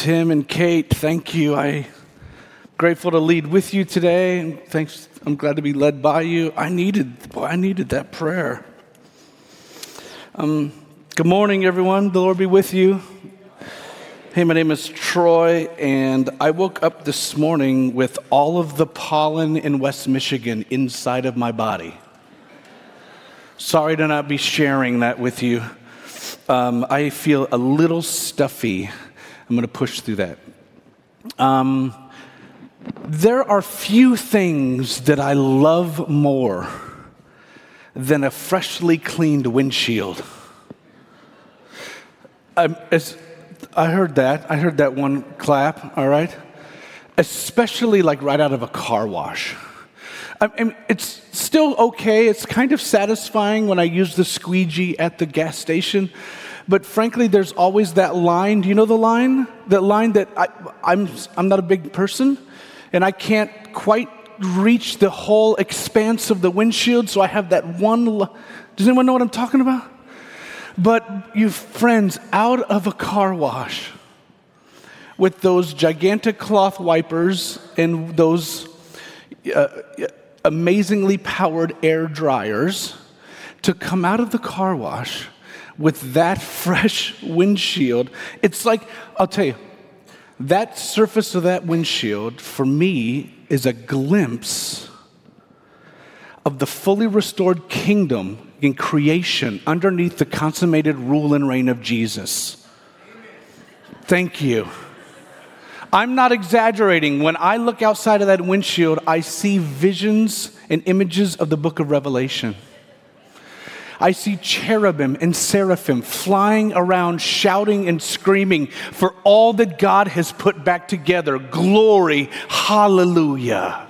Tim and Kate. Thank you. I'm grateful to lead with you today. Thanks. I'm glad to be led by you. I needed, boy, I needed that prayer. Um, good morning, everyone. The Lord be with you. Hey, my name is Troy, and I woke up this morning with all of the pollen in West Michigan inside of my body. Sorry to not be sharing that with you. Um, I feel a little stuffy. I'm going to push through that. Um, there are few things that I love more than a freshly cleaned windshield. Um, as, I heard that. I heard that one clap, all right? Especially like right out of a car wash. I mean, it's still okay. It's kind of satisfying when I use the squeegee at the gas station. But frankly, there's always that line. Do you know the line? That line that I, I'm, I'm not a big person and I can't quite reach the whole expanse of the windshield, so I have that one. Does anyone know what I'm talking about? But you friends, out of a car wash with those gigantic cloth wipers and those uh, amazingly powered air dryers to come out of the car wash with that fresh windshield. It's like, I'll tell you, that surface of that windshield for me is a glimpse of the fully restored kingdom in creation underneath the consummated rule and reign of Jesus. Thank you. I'm not exaggerating. When I look outside of that windshield, I see visions and images of the book of Revelation. I see cherubim and seraphim flying around, shouting and screaming for all that God has put back together. Glory, hallelujah.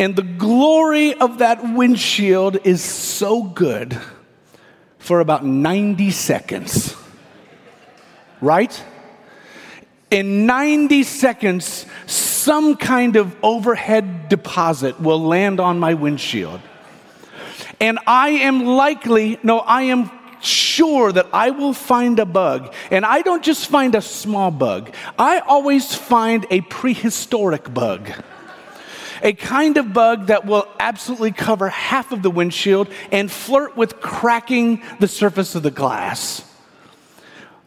And the glory of that windshield is so good for about 90 seconds. Right? In 90 seconds, some kind of overhead deposit will land on my windshield. And I am likely, no, I am sure that I will find a bug. And I don't just find a small bug, I always find a prehistoric bug. A kind of bug that will absolutely cover half of the windshield and flirt with cracking the surface of the glass.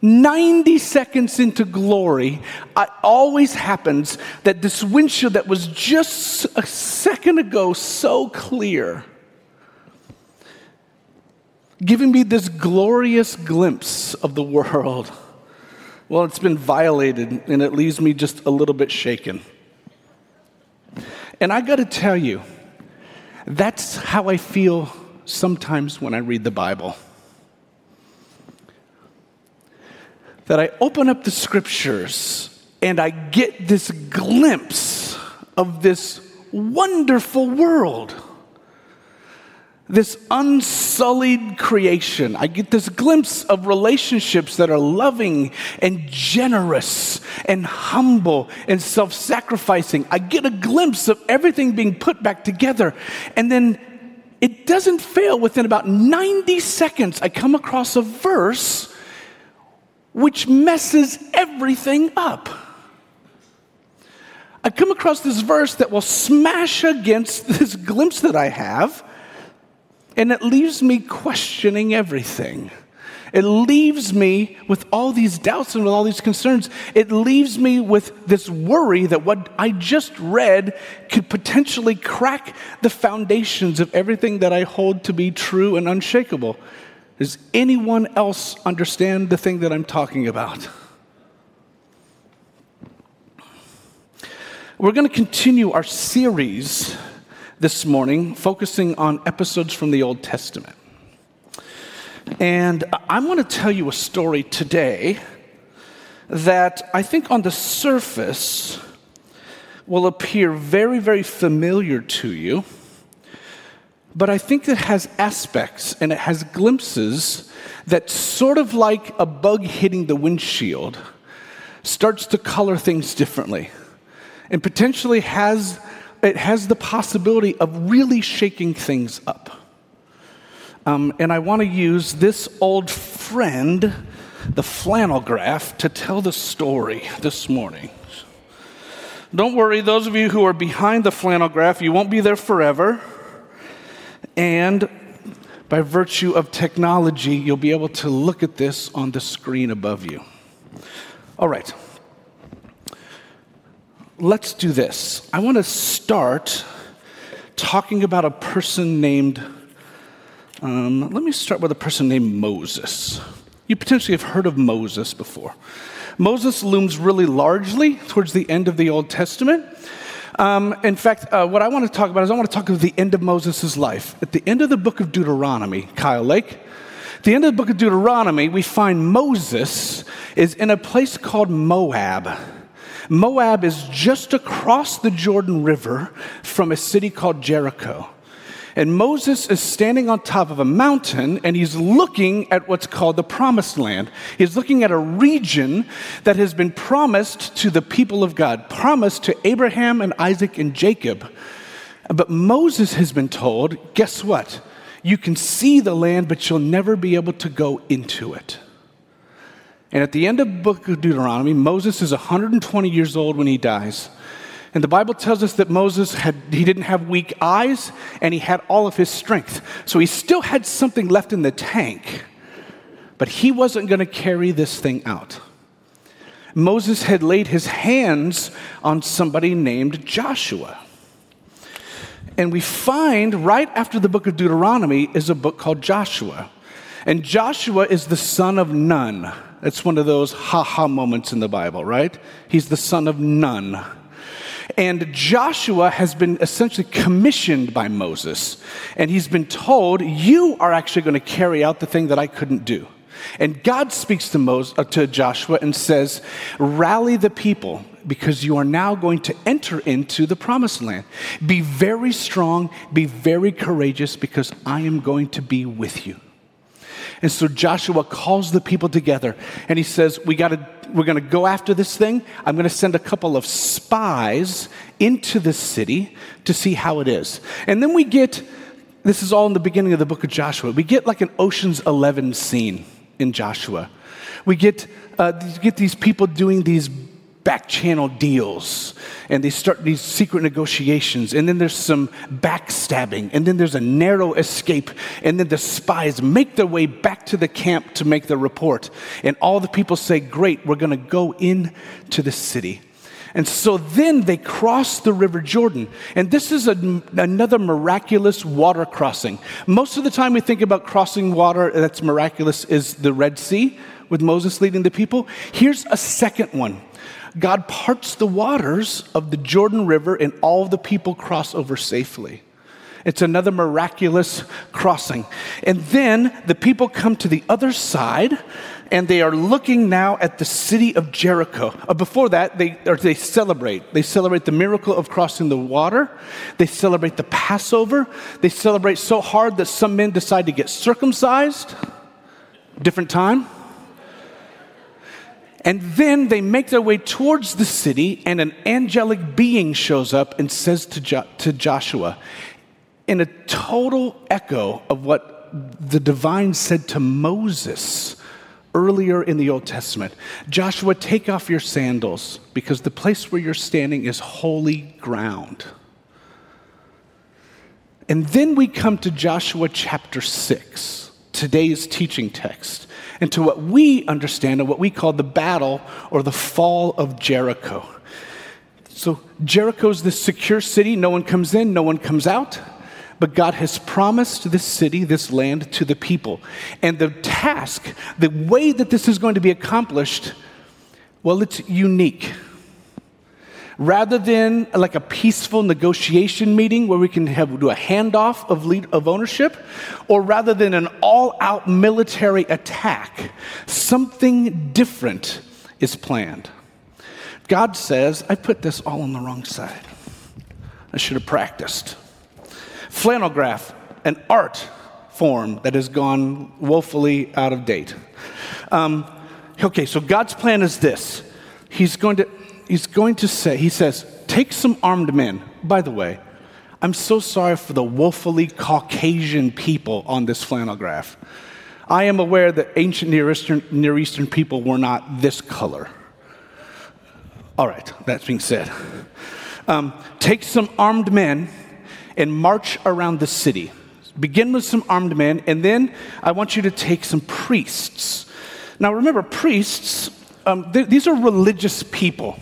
90 seconds into glory, it always happens that this windshield that was just a second ago so clear giving me this glorious glimpse of the world. Well, it's been violated and it leaves me just a little bit shaken. And I got to tell you, that's how I feel sometimes when I read the Bible. That I open up the scriptures and I get this glimpse of this wonderful world this unsullied creation. I get this glimpse of relationships that are loving and generous and humble and self sacrificing. I get a glimpse of everything being put back together. And then it doesn't fail within about 90 seconds, I come across a verse which messes everything up. I come across this verse that will smash against this glimpse that I have and it leaves me questioning everything. It leaves me with all these doubts and with all these concerns. It leaves me with this worry that what I just read could potentially crack the foundations of everything that I hold to be true and unshakable. Does anyone else understand the thing that I'm talking about? We're going to continue our series this morning, focusing on episodes from the Old Testament. And I'm going to tell you a story today that I think on the surface will appear very, very familiar to you, but I think it has aspects and it has glimpses that, sort of like a bug hitting the windshield, starts to color things differently and potentially has it has the possibility of really shaking things up. Um, and I want to use this old friend the flannel graph to tell the story this morning. Don't worry, those of you who are behind the flannel graph, you won't be there forever. And by virtue of technology, you'll be able to look at this on the screen above you. All right. Let's do this. I want to start talking about a person named, um, let me start with a person named Moses. You potentially have heard of Moses before. Moses looms really largely towards the end of the Old Testament. Um, in fact, uh, what I want to talk about is I want to talk about the end of Moses' life. At the end of the book of Deuteronomy, Kyle Lake, at the end of the book of Deuteronomy, we find Moses is in a place called Moab. Moab is just across the Jordan River from a city called Jericho. And Moses is standing on top of a mountain and he's looking at what's called the promised land. He's looking at a region that has been promised to the people of God, promised to Abraham and Isaac and Jacob. But Moses has been told guess what? You can see the land, but you'll never be able to go into it. And at the end of the book of Deuteronomy, Moses is 120 years old when he dies. And the Bible tells us that Moses had he didn't have weak eyes and he had all of his strength. So he still had something left in the tank. But he wasn't going to carry this thing out. Moses had laid his hands on somebody named Joshua. And we find right after the book of Deuteronomy is a book called Joshua. And Joshua is the son of Nun. It's one of those ha ha moments in the Bible, right? He's the son of Nun. And Joshua has been essentially commissioned by Moses. And he's been told, You are actually going to carry out the thing that I couldn't do. And God speaks to, Moses, uh, to Joshua and says, Rally the people because you are now going to enter into the promised land. Be very strong, be very courageous because I am going to be with you. And so Joshua calls the people together and he says, we gotta, We're going to go after this thing. I'm going to send a couple of spies into the city to see how it is. And then we get this is all in the beginning of the book of Joshua. We get like an Ocean's 11 scene in Joshua. We get, uh, get these people doing these back channel deals and they start these secret negotiations and then there's some backstabbing and then there's a narrow escape and then the spies make their way back to the camp to make the report and all the people say great we're going to go in to the city. And so then they cross the river jordan and this is a, another miraculous water crossing. Most of the time we think about crossing water that's miraculous is the red sea with moses leading the people. Here's a second one God parts the waters of the Jordan River and all the people cross over safely. It's another miraculous crossing. And then the people come to the other side and they are looking now at the city of Jericho. Uh, before that, they, they celebrate. They celebrate the miracle of crossing the water. They celebrate the Passover. They celebrate so hard that some men decide to get circumcised. Different time. And then they make their way towards the city, and an angelic being shows up and says to, jo- to Joshua, in a total echo of what the divine said to Moses earlier in the Old Testament Joshua, take off your sandals because the place where you're standing is holy ground. And then we come to Joshua chapter 6, today's teaching text into what we understand and what we call the battle or the fall of Jericho. So, Jericho's this secure city. No one comes in, no one comes out. But God has promised this city, this land to the people. And the task, the way that this is going to be accomplished, well, it's unique rather than like a peaceful negotiation meeting where we can have, do a handoff of, lead, of ownership, or rather than an all out military attack, something different is planned. God says, I put this all on the wrong side. I should have practiced. Flannel graph, an art form that has gone woefully out of date. Um, okay, so God's plan is this He's going to he's going to say, he says, take some armed men. By the way, I'm so sorry for the woefully Caucasian people on this flannel graph. I am aware that ancient Near Eastern, Near Eastern people were not this color. All right, that's being said. Um, take some armed men and march around the city. Begin with some armed men, and then I want you to take some priests. Now, remember, priests, um, these are religious people.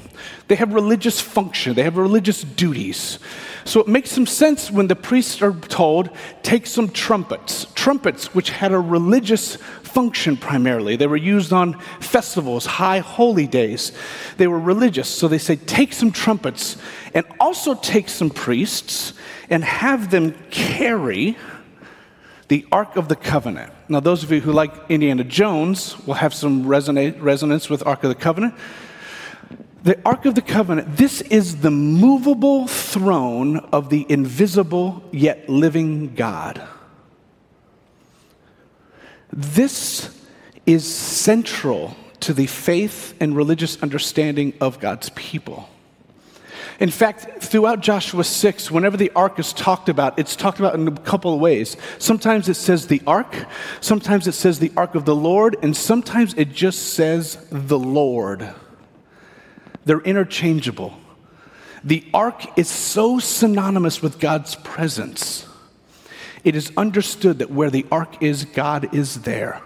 They have religious function, they have religious duties. So it makes some sense when the priests are told, take some trumpets. Trumpets, which had a religious function primarily. They were used on festivals, high holy days. They were religious. So they say, take some trumpets and also take some priests and have them carry the Ark of the Covenant. Now, those of you who like Indiana Jones will have some resonate, resonance with Ark of the Covenant the Ark of the Covenant, this is the movable throne of the invisible yet living God. This is central to the faith and religious understanding of God's people. In fact, throughout Joshua 6, whenever the ark is talked about, it's talked about in a couple of ways. Sometimes it says the ark, sometimes it says the ark of the Lord, and sometimes it just says the Lord. They're interchangeable. The ark is so synonymous with God's presence. It is understood that where the ark is, God is there.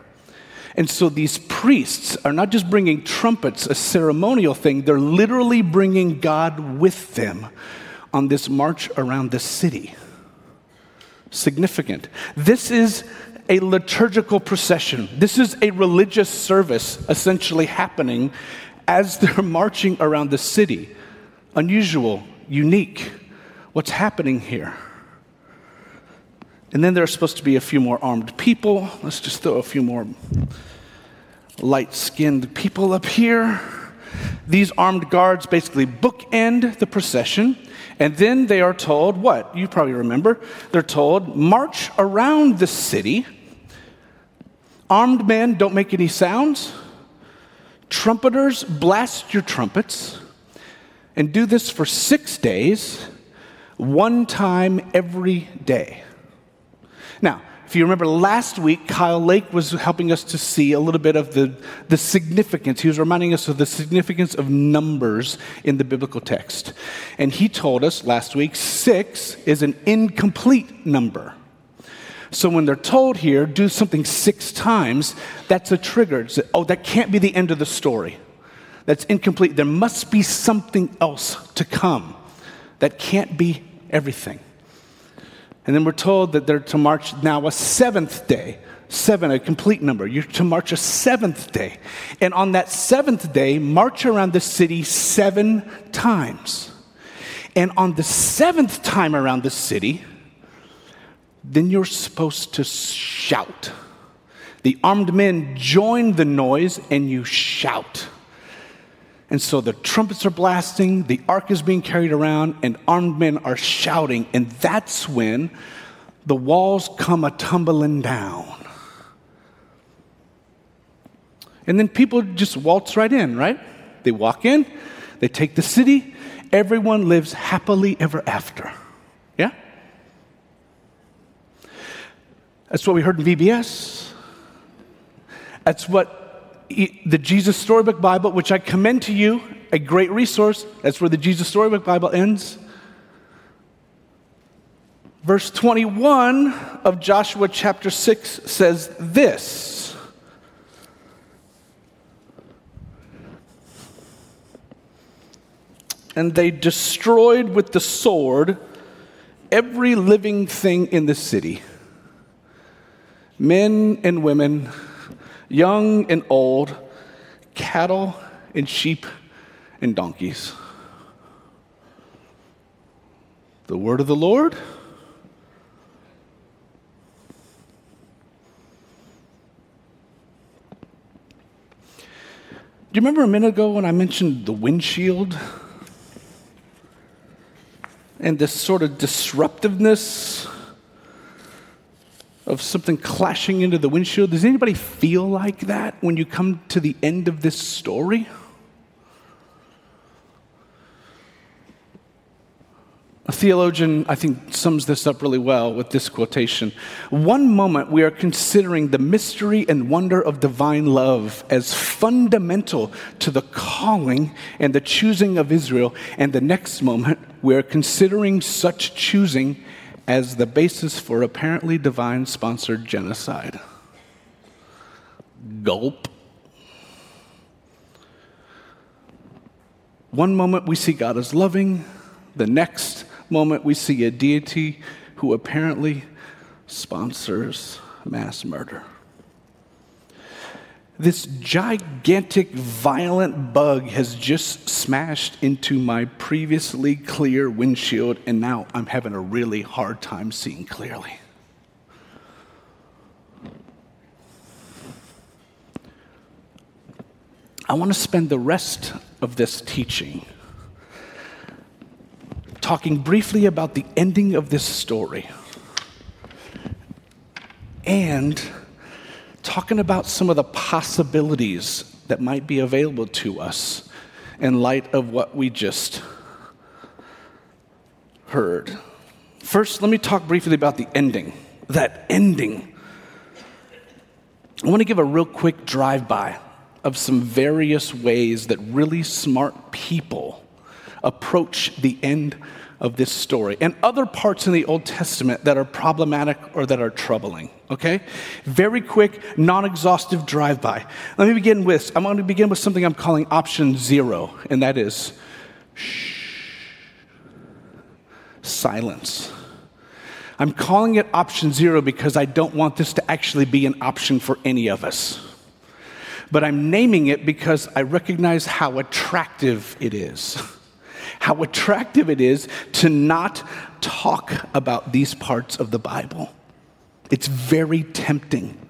And so these priests are not just bringing trumpets, a ceremonial thing, they're literally bringing God with them on this march around the city. Significant. This is a liturgical procession. This is a religious service essentially happening as they're marching around the city. Unusual, unique. What's happening here? And then there are supposed to be a few more armed people. Let's just throw a few more light skinned people up here. These armed guards basically bookend the procession. And then they are told what? You probably remember. They're told, march around the city. Armed men don't make any sounds. Trumpeters, blast your trumpets and do this for six days, one time every day. Now, if you remember last week, Kyle Lake was helping us to see a little bit of the, the significance. He was reminding us of the significance of numbers in the biblical text. And he told us last week six is an incomplete number. So when they're told here, do something six times, that's a trigger. It's, oh, that can't be the end of the story. That's incomplete. There must be something else to come. That can't be everything. And then we're told that they're to march now a seventh day. Seven, a complete number. You're to march a seventh day. And on that seventh day, march around the city seven times. And on the seventh time around the city, then you're supposed to shout. The armed men join the noise and you shout. And so the trumpets are blasting, the ark is being carried around, and armed men are shouting. And that's when the walls come a tumbling down. And then people just waltz right in, right? They walk in, they take the city, everyone lives happily ever after. That's what we heard in VBS. That's what the Jesus Storybook Bible, which I commend to you, a great resource. That's where the Jesus Storybook Bible ends. Verse 21 of Joshua chapter 6 says this. And they destroyed with the sword every living thing in the city men and women, young and old, cattle and sheep and donkeys. The word of the Lord. Do you remember a minute ago when I mentioned the windshield? And this sort of disruptiveness of something clashing into the windshield. Does anybody feel like that when you come to the end of this story? A theologian, I think, sums this up really well with this quotation. One moment we are considering the mystery and wonder of divine love as fundamental to the calling and the choosing of Israel, and the next moment we are considering such choosing as the basis for apparently divine sponsored genocide. Gulp. One moment we see God as loving, the next moment, we see a deity who apparently sponsors mass murder. This gigantic, violent bug has just smashed into my previously clear windshield, and now I'm having a really hard time seeing clearly. I want to spend the rest of this teaching talking briefly about the ending of this story and talking about some of the possibilities that might be available to us in light of what we just heard. First, let me talk briefly about the ending. That ending. I want to give a real quick drive by of some various ways that really smart people approach the end of this story and other parts in the Old Testament that are problematic or that are troubling. Okay? Very quick, non exhaustive drive by. Let me begin with, I'm going to begin with something I'm calling option zero, and that is shh, silence. I'm calling it option zero because I don't want this to actually be an option for any of us. But I'm naming it because I recognize how attractive it is how attractive it is to not talk about these parts of the Bible. It's very tempting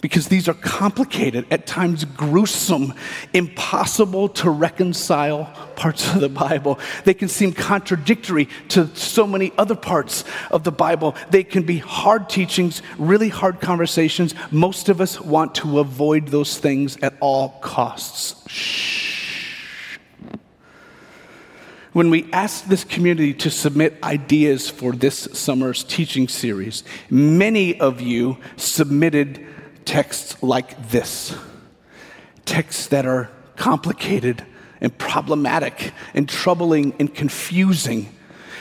because these are complicated, at times gruesome, impossible to reconcile parts of the Bible. They can seem contradictory to so many other parts of the Bible. They can be hard teachings, really hard conversations. Most of us want to avoid those things at all costs. Shh. When we asked this community to submit ideas for this summer's teaching series, many of you submitted texts like this texts that are complicated and problematic and troubling and confusing.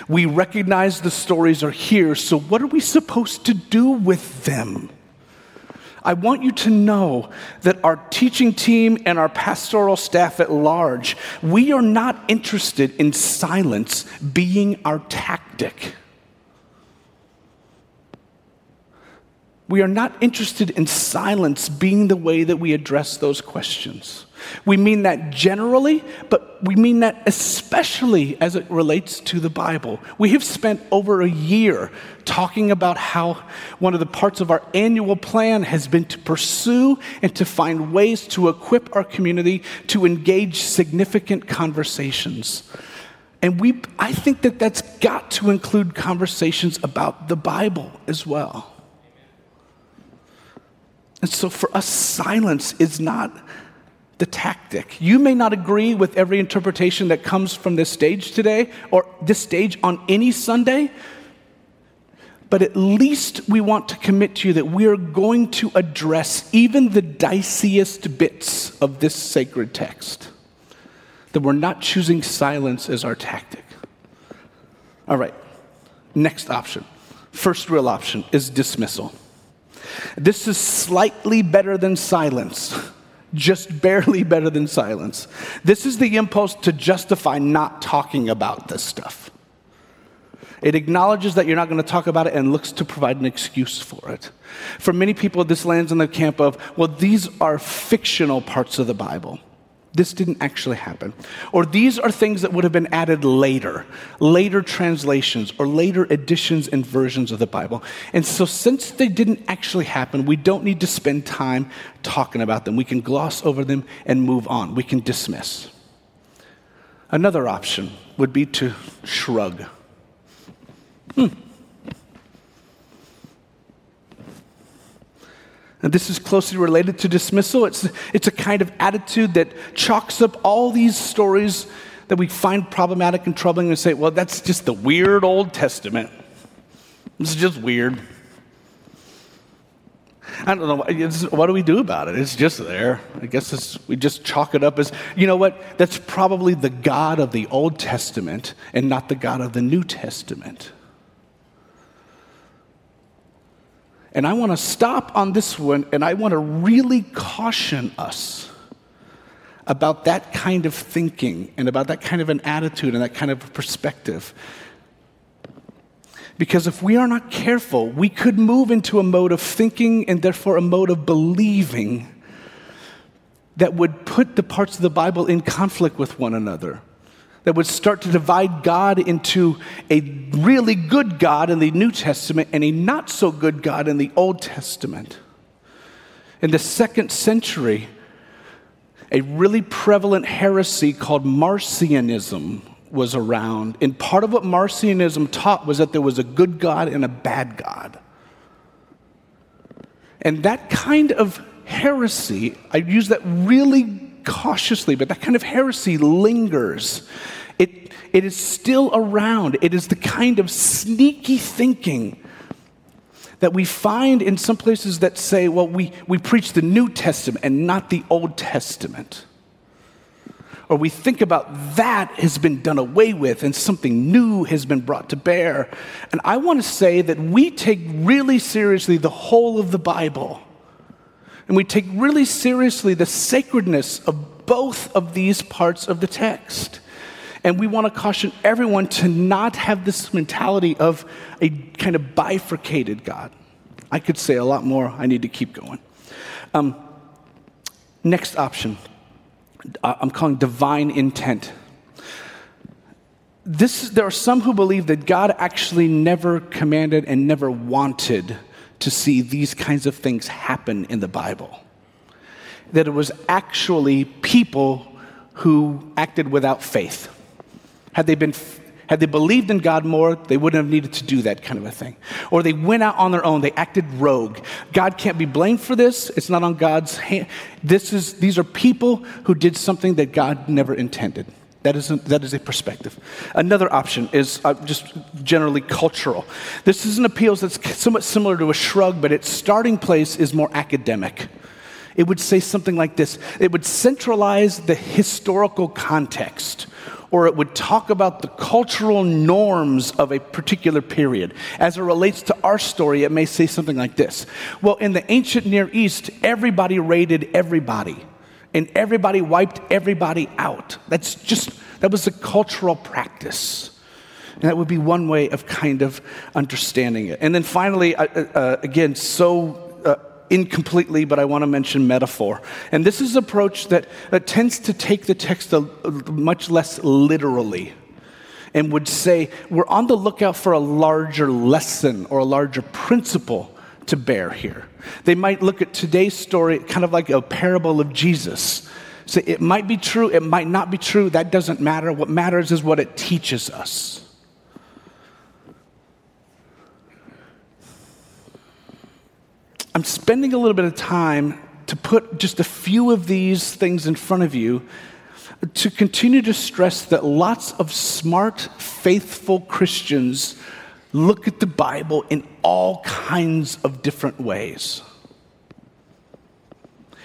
We recognize the stories are here, so what are we supposed to do with them? I want you to know that our teaching team and our pastoral staff at large, we are not interested in silence being our tactic. We are not interested in silence being the way that we address those questions. We mean that generally, but we mean that especially as it relates to the Bible. We have spent over a year talking about how one of the parts of our annual plan has been to pursue and to find ways to equip our community to engage significant conversations. And we, I think that that's got to include conversations about the Bible as well. And so for us, silence is not the tactic. You may not agree with every interpretation that comes from this stage today or this stage on any Sunday, but at least we want to commit to you that we are going to address even the diciest bits of this sacred text. That we're not choosing silence as our tactic. All right, next option. First real option is dismissal. This is slightly better than silence just barely better than silence. This is the impulse to justify not talking about this stuff. It acknowledges that you're not going to talk about it and looks to provide an excuse for it. For many people, this lands in the camp of, well, these are fictional parts of the Bible. This didn't actually happen. Or these are things that would have been added later, later translations or later editions and versions of the Bible. And so, since they didn't actually happen, we don't need to spend time talking about them. We can gloss over them and move on. We can dismiss. Another option would be to shrug. Hmm. And this is closely related to dismissal. It's, it's a kind of attitude that chalks up all these stories that we find problematic and troubling and say, well, that's just the weird Old Testament. It's just weird. I don't know. What do we do about it? It's just there. I guess we just chalk it up as, you know what? That's probably the God of the Old Testament and not the God of the New Testament. And I want to stop on this one and I want to really caution us about that kind of thinking and about that kind of an attitude and that kind of perspective. Because if we are not careful, we could move into a mode of thinking and therefore a mode of believing that would put the parts of the Bible in conflict with one another, that would start to divide God into a really good God in the New Testament and a not so good God in the Old Testament. In the second century, a really prevalent heresy called Marcionism was around. And part of what Marcionism taught was that there was a good God and a bad God. And that kind of heresy, I use that really cautiously, but that kind of heresy lingers. It, it is still around. It is the kind of sneaky thinking that we find in some places that say, well, we, we preach the New Testament and not the Old Testament or we think about that has been done away with and something new has been brought to bear. And I want to say that we take really seriously the whole of the Bible. And we take really seriously the sacredness of both of these parts of the text. And we want to caution everyone to not have this mentality of a kind of bifurcated God. I could say a lot more. I need to keep going. Um, next option I'm calling divine intent. This, there are some who believe that God actually never commanded and never wanted to see these kinds of things happen in the Bible. That it was actually people who acted without faith. Had they been had they believed in God more, they wouldn't have needed to do that kind of a thing. Or they went out on their own, they acted rogue. God can't be blamed for this. It's not on God's hand. This is, these are people who did something that God never intended. That is, a, that is a perspective. Another option is uh, just generally cultural. This is an appeal that's somewhat similar to a shrug, but its starting place is more academic. It would say something like this it would centralize the historical context or it would talk about the cultural norms of a particular period. As it relates to our story, it may say something like this Well, in the ancient Near East, everybody raided everybody, and everybody wiped everybody out. That's just, that was a cultural practice. And that would be one way of kind of understanding it. And then finally, uh, uh, again, so incompletely, but I want to mention metaphor. And this is an approach that, that tends to take the text a, a much less literally and would say, we're on the lookout for a larger lesson or a larger principle to bear here. They might look at today's story kind of like a parable of Jesus. Say, it might be true, it might not be true, that doesn't matter. What matters is what it teaches us. I'm spending a little bit of time to put just a few of these things in front of you to continue to stress that lots of smart, faithful Christians look at the Bible in all kinds of different ways.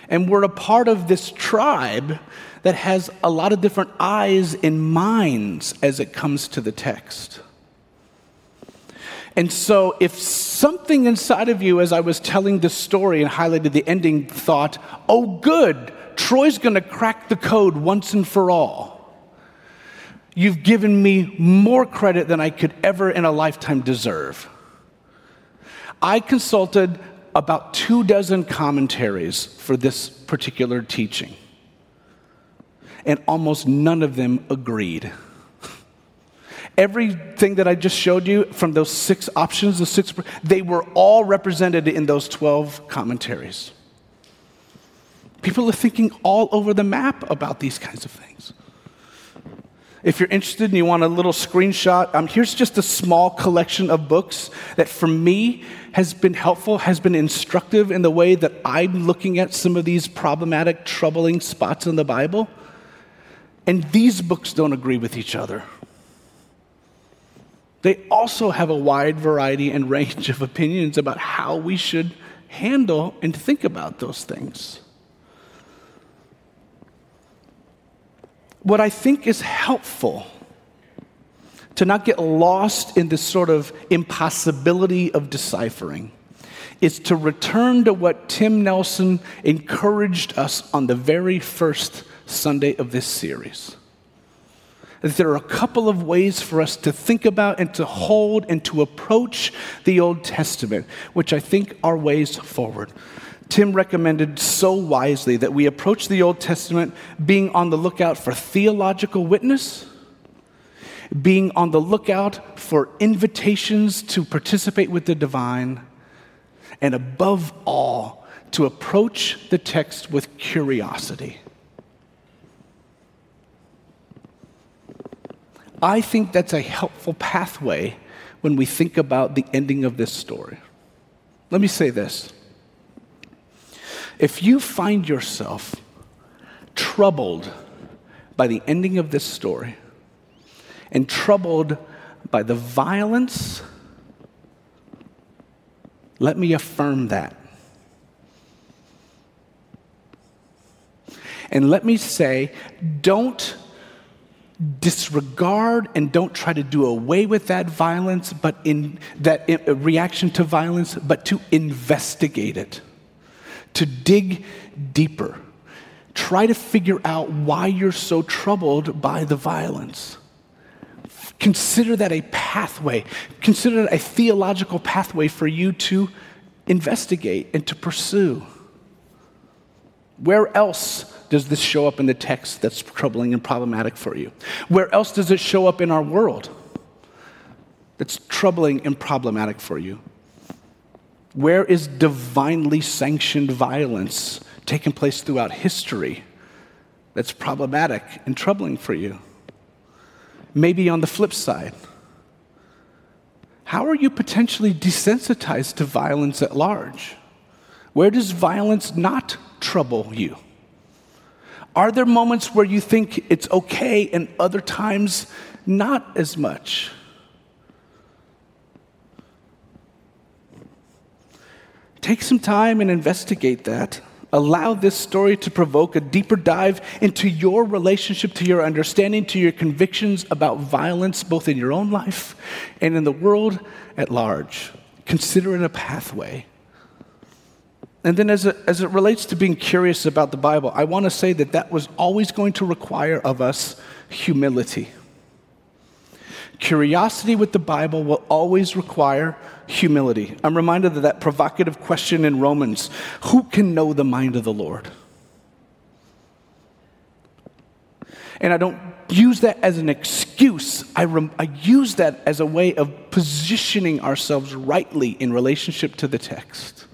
And we're a part of this tribe that has a lot of different eyes and minds as it comes to the text. And so, if something inside of you, as I was telling the story and highlighted the ending, thought, oh, good, Troy's gonna crack the code once and for all, you've given me more credit than I could ever in a lifetime deserve. I consulted about two dozen commentaries for this particular teaching, and almost none of them agreed. Everything that I just showed you from those six options, the six, they were all represented in those 12 commentaries. People are thinking all over the map about these kinds of things. If you're interested and you want a little screenshot, um, here's just a small collection of books that for me has been helpful, has been instructive in the way that I'm looking at some of these problematic, troubling spots in the Bible. And these books don't agree with each other. They also have a wide variety and range of opinions about how we should handle and think about those things. What I think is helpful to not get lost in this sort of impossibility of deciphering is to return to what Tim Nelson encouraged us on the very first Sunday of this series. That there are a couple of ways for us to think about and to hold and to approach the Old Testament, which I think are ways forward. Tim recommended so wisely that we approach the Old Testament being on the lookout for theological witness, being on the lookout for invitations to participate with the divine, and above all, to approach the text with curiosity. I think that's a helpful pathway when we think about the ending of this story. Let me say this. If you find yourself troubled by the ending of this story and troubled by the violence, let me affirm that. And let me say, don't disregard and don't try to do away with that violence, but in that uh, reaction to violence, but to investigate it, to dig deeper. Try to figure out why you're so troubled by the violence. Consider that a pathway, consider it a theological pathway for you to investigate and to pursue. Where else does this show up in the text that's troubling and problematic for you? Where else does it show up in our world that's troubling and problematic for you? Where is divinely sanctioned violence taking place throughout history that's problematic and troubling for you? Maybe on the flip side, how are you potentially desensitized to violence at large? Where does violence not trouble you? Are there moments where you think it's okay and other times not as much? Take some time and investigate that. Allow this story to provoke a deeper dive into your relationship, to your understanding, to your convictions about violence, both in your own life and in the world at large. Consider it a pathway. And then, as it, as it relates to being curious about the Bible, I want to say that that was always going to require of us humility. Curiosity with the Bible will always require humility. I'm reminded of that provocative question in Romans who can know the mind of the Lord? And I don't use that as an excuse, I, rem- I use that as a way of positioning ourselves rightly in relationship to the text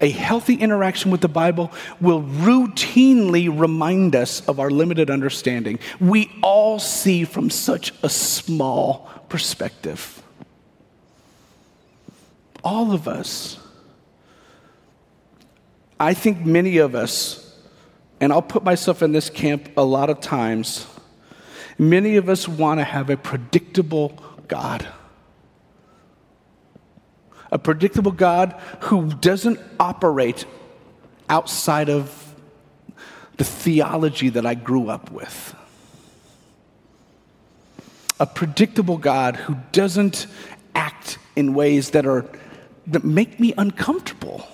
a healthy interaction with the Bible will routinely remind us of our limited understanding. We all see from such a small perspective. All of us. I think many of us, and I'll put myself in this camp a lot of times, many of us want to have a predictable God a predictable God who doesn't operate outside of the theology that I grew up with. A predictable God who doesn't act in ways that are that make me uncomfortable.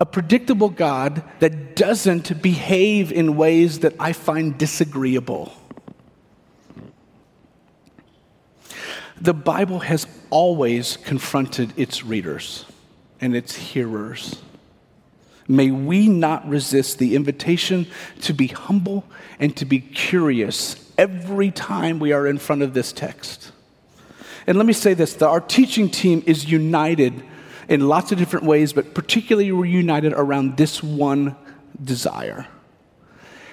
A predictable God that doesn't behave in ways that I find disagreeable. The Bible has always confronted its readers and its hearers. May we not resist the invitation to be humble and to be curious every time we are in front of this text. And let me say this that our teaching team is united in lots of different ways, but particularly we're united around this one desire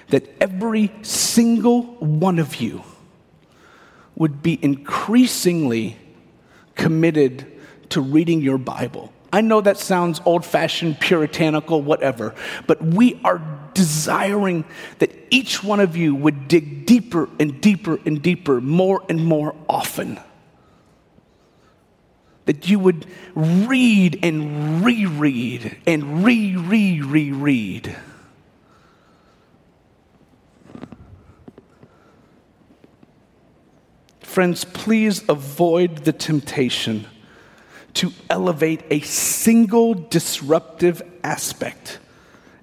that every single one of you would be increasingly committed to reading your Bible, I know that sounds old fashioned, puritanical, whatever, but we are desiring that each one of you would dig deeper and deeper and deeper, more and more often. That you would read and reread and re re reread. Friends, please avoid the temptation to elevate a single disruptive aspect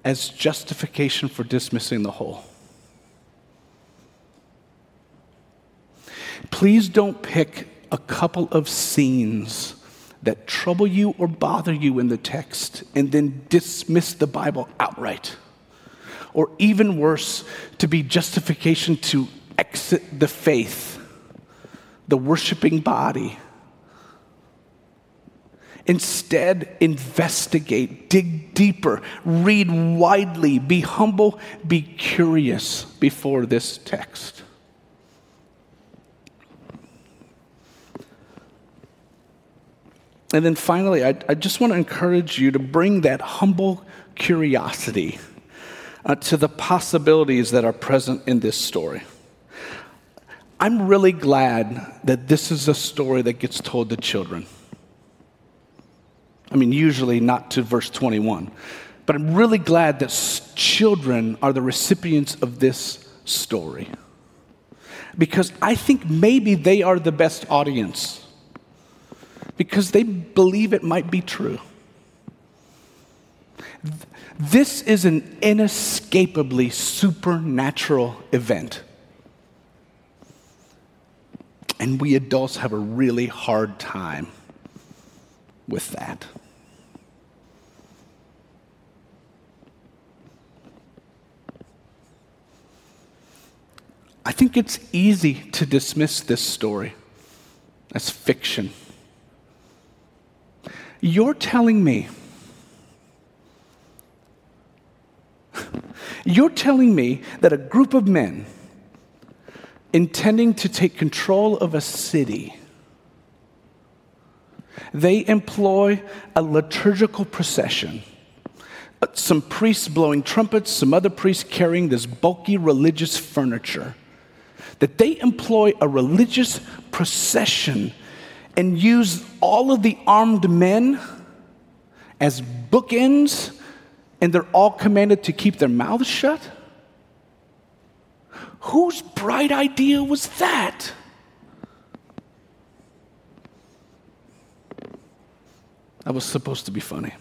as justification for dismissing the whole. Please don't pick a couple of scenes that trouble you or bother you in the text and then dismiss the Bible outright. Or even worse, to be justification to exit the faith, the worshiping body Instead, investigate, dig deeper, read widely, be humble, be curious before this text. And then finally, I, I just want to encourage you to bring that humble curiosity uh, to the possibilities that are present in this story. I'm really glad that this is a story that gets told to children. I mean, usually not to verse 21. But I'm really glad that children are the recipients of this story. Because I think maybe they are the best audience. Because they believe it might be true. This is an inescapably supernatural event. And we adults have a really hard time with that. I think it's easy to dismiss this story as fiction. You're telling me, you're telling me that a group of men intending to take control of a city they employ a liturgical procession. Uh, some priests blowing trumpets, some other priests carrying this bulky religious furniture. That they employ a religious procession and use all of the armed men as bookends, and they're all commanded to keep their mouths shut? Whose bright idea was that? That was supposed to be funny.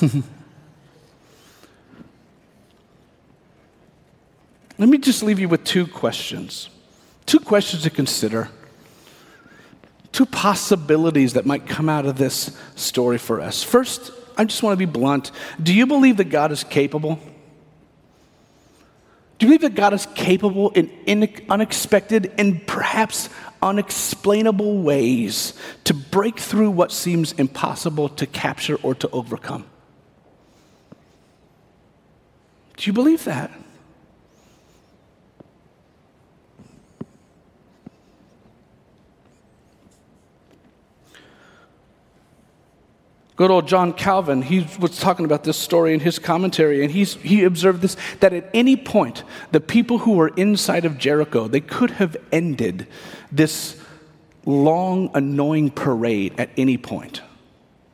Let me just leave you with two questions. Two questions to consider. Two possibilities that might come out of this story for us. First, I just want to be blunt. Do you believe that God is capable? Do you believe that God is capable in unexpected and perhaps unexplainable ways to break through what seems impossible to capture or to overcome. Do you believe that? Good old John Calvin, he was talking about this story in his commentary, and he's, he observed this that at any point, the people who were inside of Jericho, they could have ended this long, annoying parade at any point.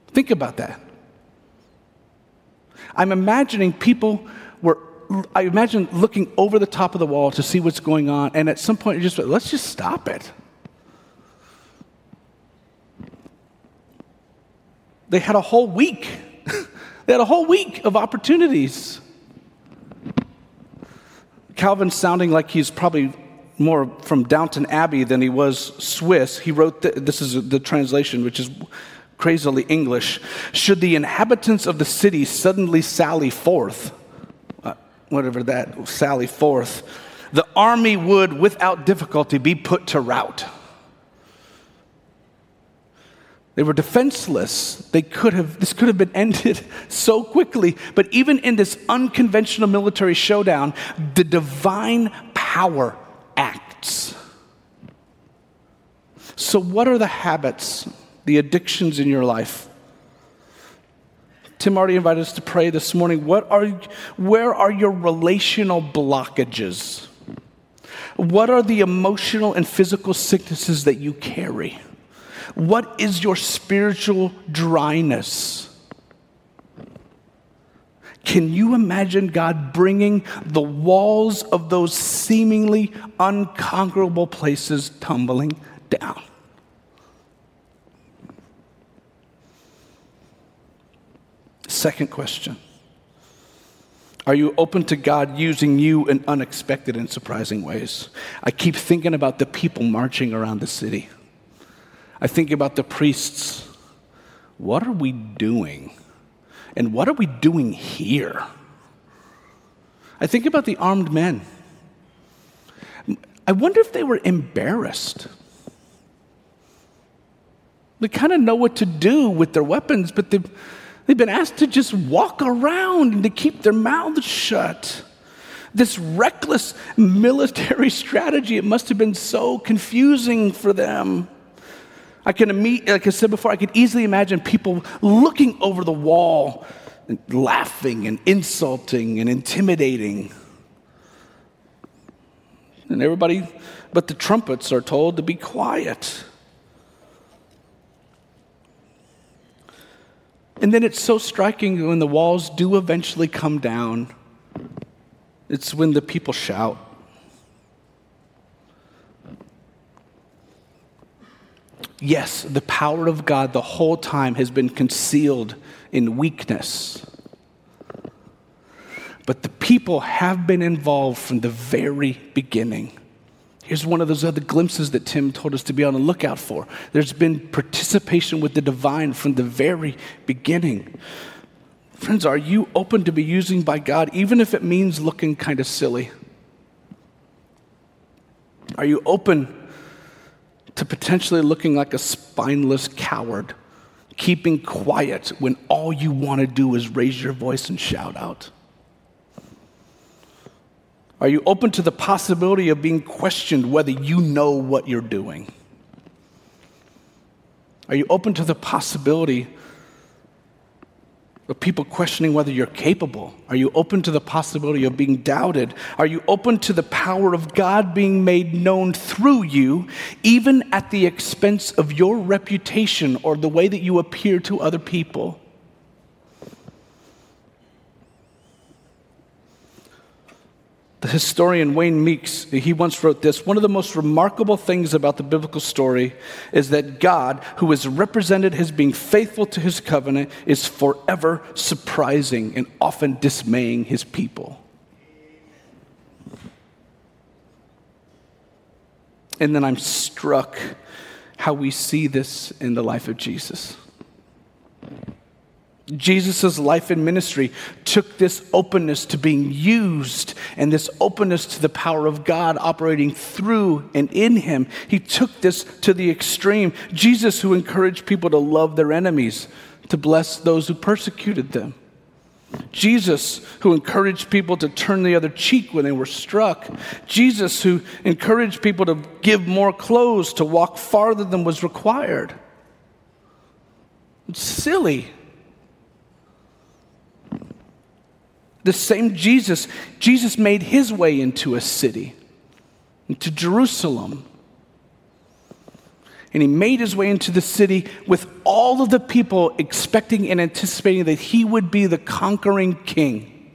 Think about that. I'm imagining people were, I imagine looking over the top of the wall to see what's going on, and at some point, you just let's just stop it. They had a whole week. they had a whole week of opportunities. Calvin's sounding like he's probably more from Downton Abbey than he was Swiss. He wrote, the, this is the translation, which is crazily English. Should the inhabitants of the city suddenly sally forth, uh, whatever that, sally forth, the army would without difficulty be put to rout. They were defenseless. They could have, this could have been ended so quickly. But even in this unconventional military showdown, the divine power acts. So, what are the habits, the addictions in your life. Tim already invited us to pray this morning. What are, where are your relational blockages? What are the emotional and physical sicknesses that you carry? What is your spiritual dryness? Can you imagine God bringing the walls of those seemingly unconquerable places tumbling down? Second question Are you open to God using you in unexpected and surprising ways? I keep thinking about the people marching around the city. I think about the priests. What are we doing? And what are we doing here? I think about the armed men. I wonder if they were embarrassed. They kind of know what to do with their weapons, but they've, they've been asked to just walk around and to keep their mouths shut. This reckless military strategy, it must have been so confusing for them. I can, like I said before, I could easily imagine people looking over the wall and laughing and insulting and intimidating. And everybody but the trumpets are told to be quiet. And then it's so striking when the walls do eventually come down. It's when the people shout. Yes, the power of God the whole time has been concealed in weakness. But the people have been involved from the very beginning. Here's one of those other glimpses that Tim told us to be on the lookout for. There's been participation with the divine from the very beginning. Friends, are you open to be used by God, even if it means looking kind of silly? Are you open to potentially looking like a spineless coward, keeping quiet when all you want to do is raise your voice and shout out? Are you open to the possibility of being questioned whether you know what you're doing? Are you open to the possibility of people questioning whether you're capable? Are you open to the possibility of being doubted? Are you open to the power of God being made known through you, even at the expense of your reputation or the way that you appear to other people? The historian Wayne Meeks, he once wrote this One of the most remarkable things about the biblical story is that God, who is represented as being faithful to his covenant, is forever surprising and often dismaying his people. And then I'm struck how we see this in the life of Jesus. Jesus' life and ministry took this openness to being used and this openness to the power of God operating through and in him. He took this to the extreme. Jesus, who encouraged people to love their enemies, to bless those who persecuted them. Jesus, who encouraged people to turn the other cheek when they were struck. Jesus, who encouraged people to give more clothes, to walk farther than was required. It's silly. The same Jesus, Jesus made his way into a city, into Jerusalem. And he made his way into the city with all of the people expecting and anticipating that he would be the conquering king.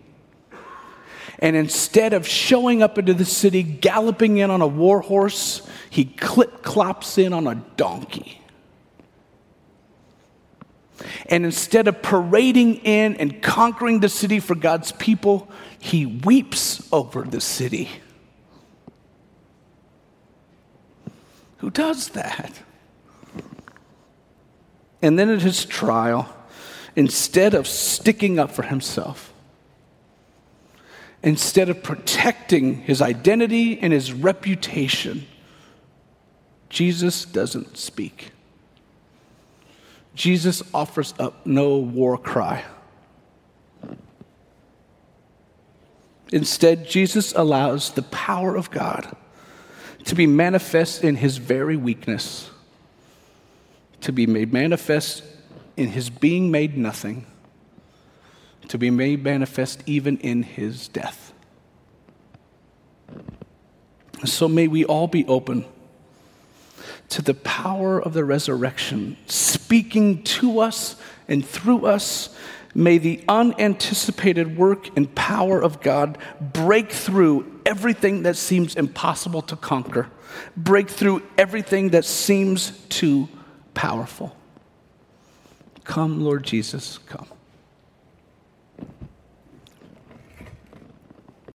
And instead of showing up into the city, galloping in on a war horse, he clip clops in on a donkey. And instead of parading in and conquering the city for God's people, he weeps over the city. Who does that? And then at his trial, instead of sticking up for himself, instead of protecting his identity and his reputation, Jesus doesn't speak. Jesus offers up no war cry. Instead, Jesus allows the power of God to be manifest in his very weakness, to be made manifest in his being made nothing, to be made manifest even in his death. So may we all be open to the power of the resurrection speaking to us and through us. May the unanticipated work and power of God break through everything that seems impossible to conquer, break through everything that seems too powerful. Come, Lord Jesus, come.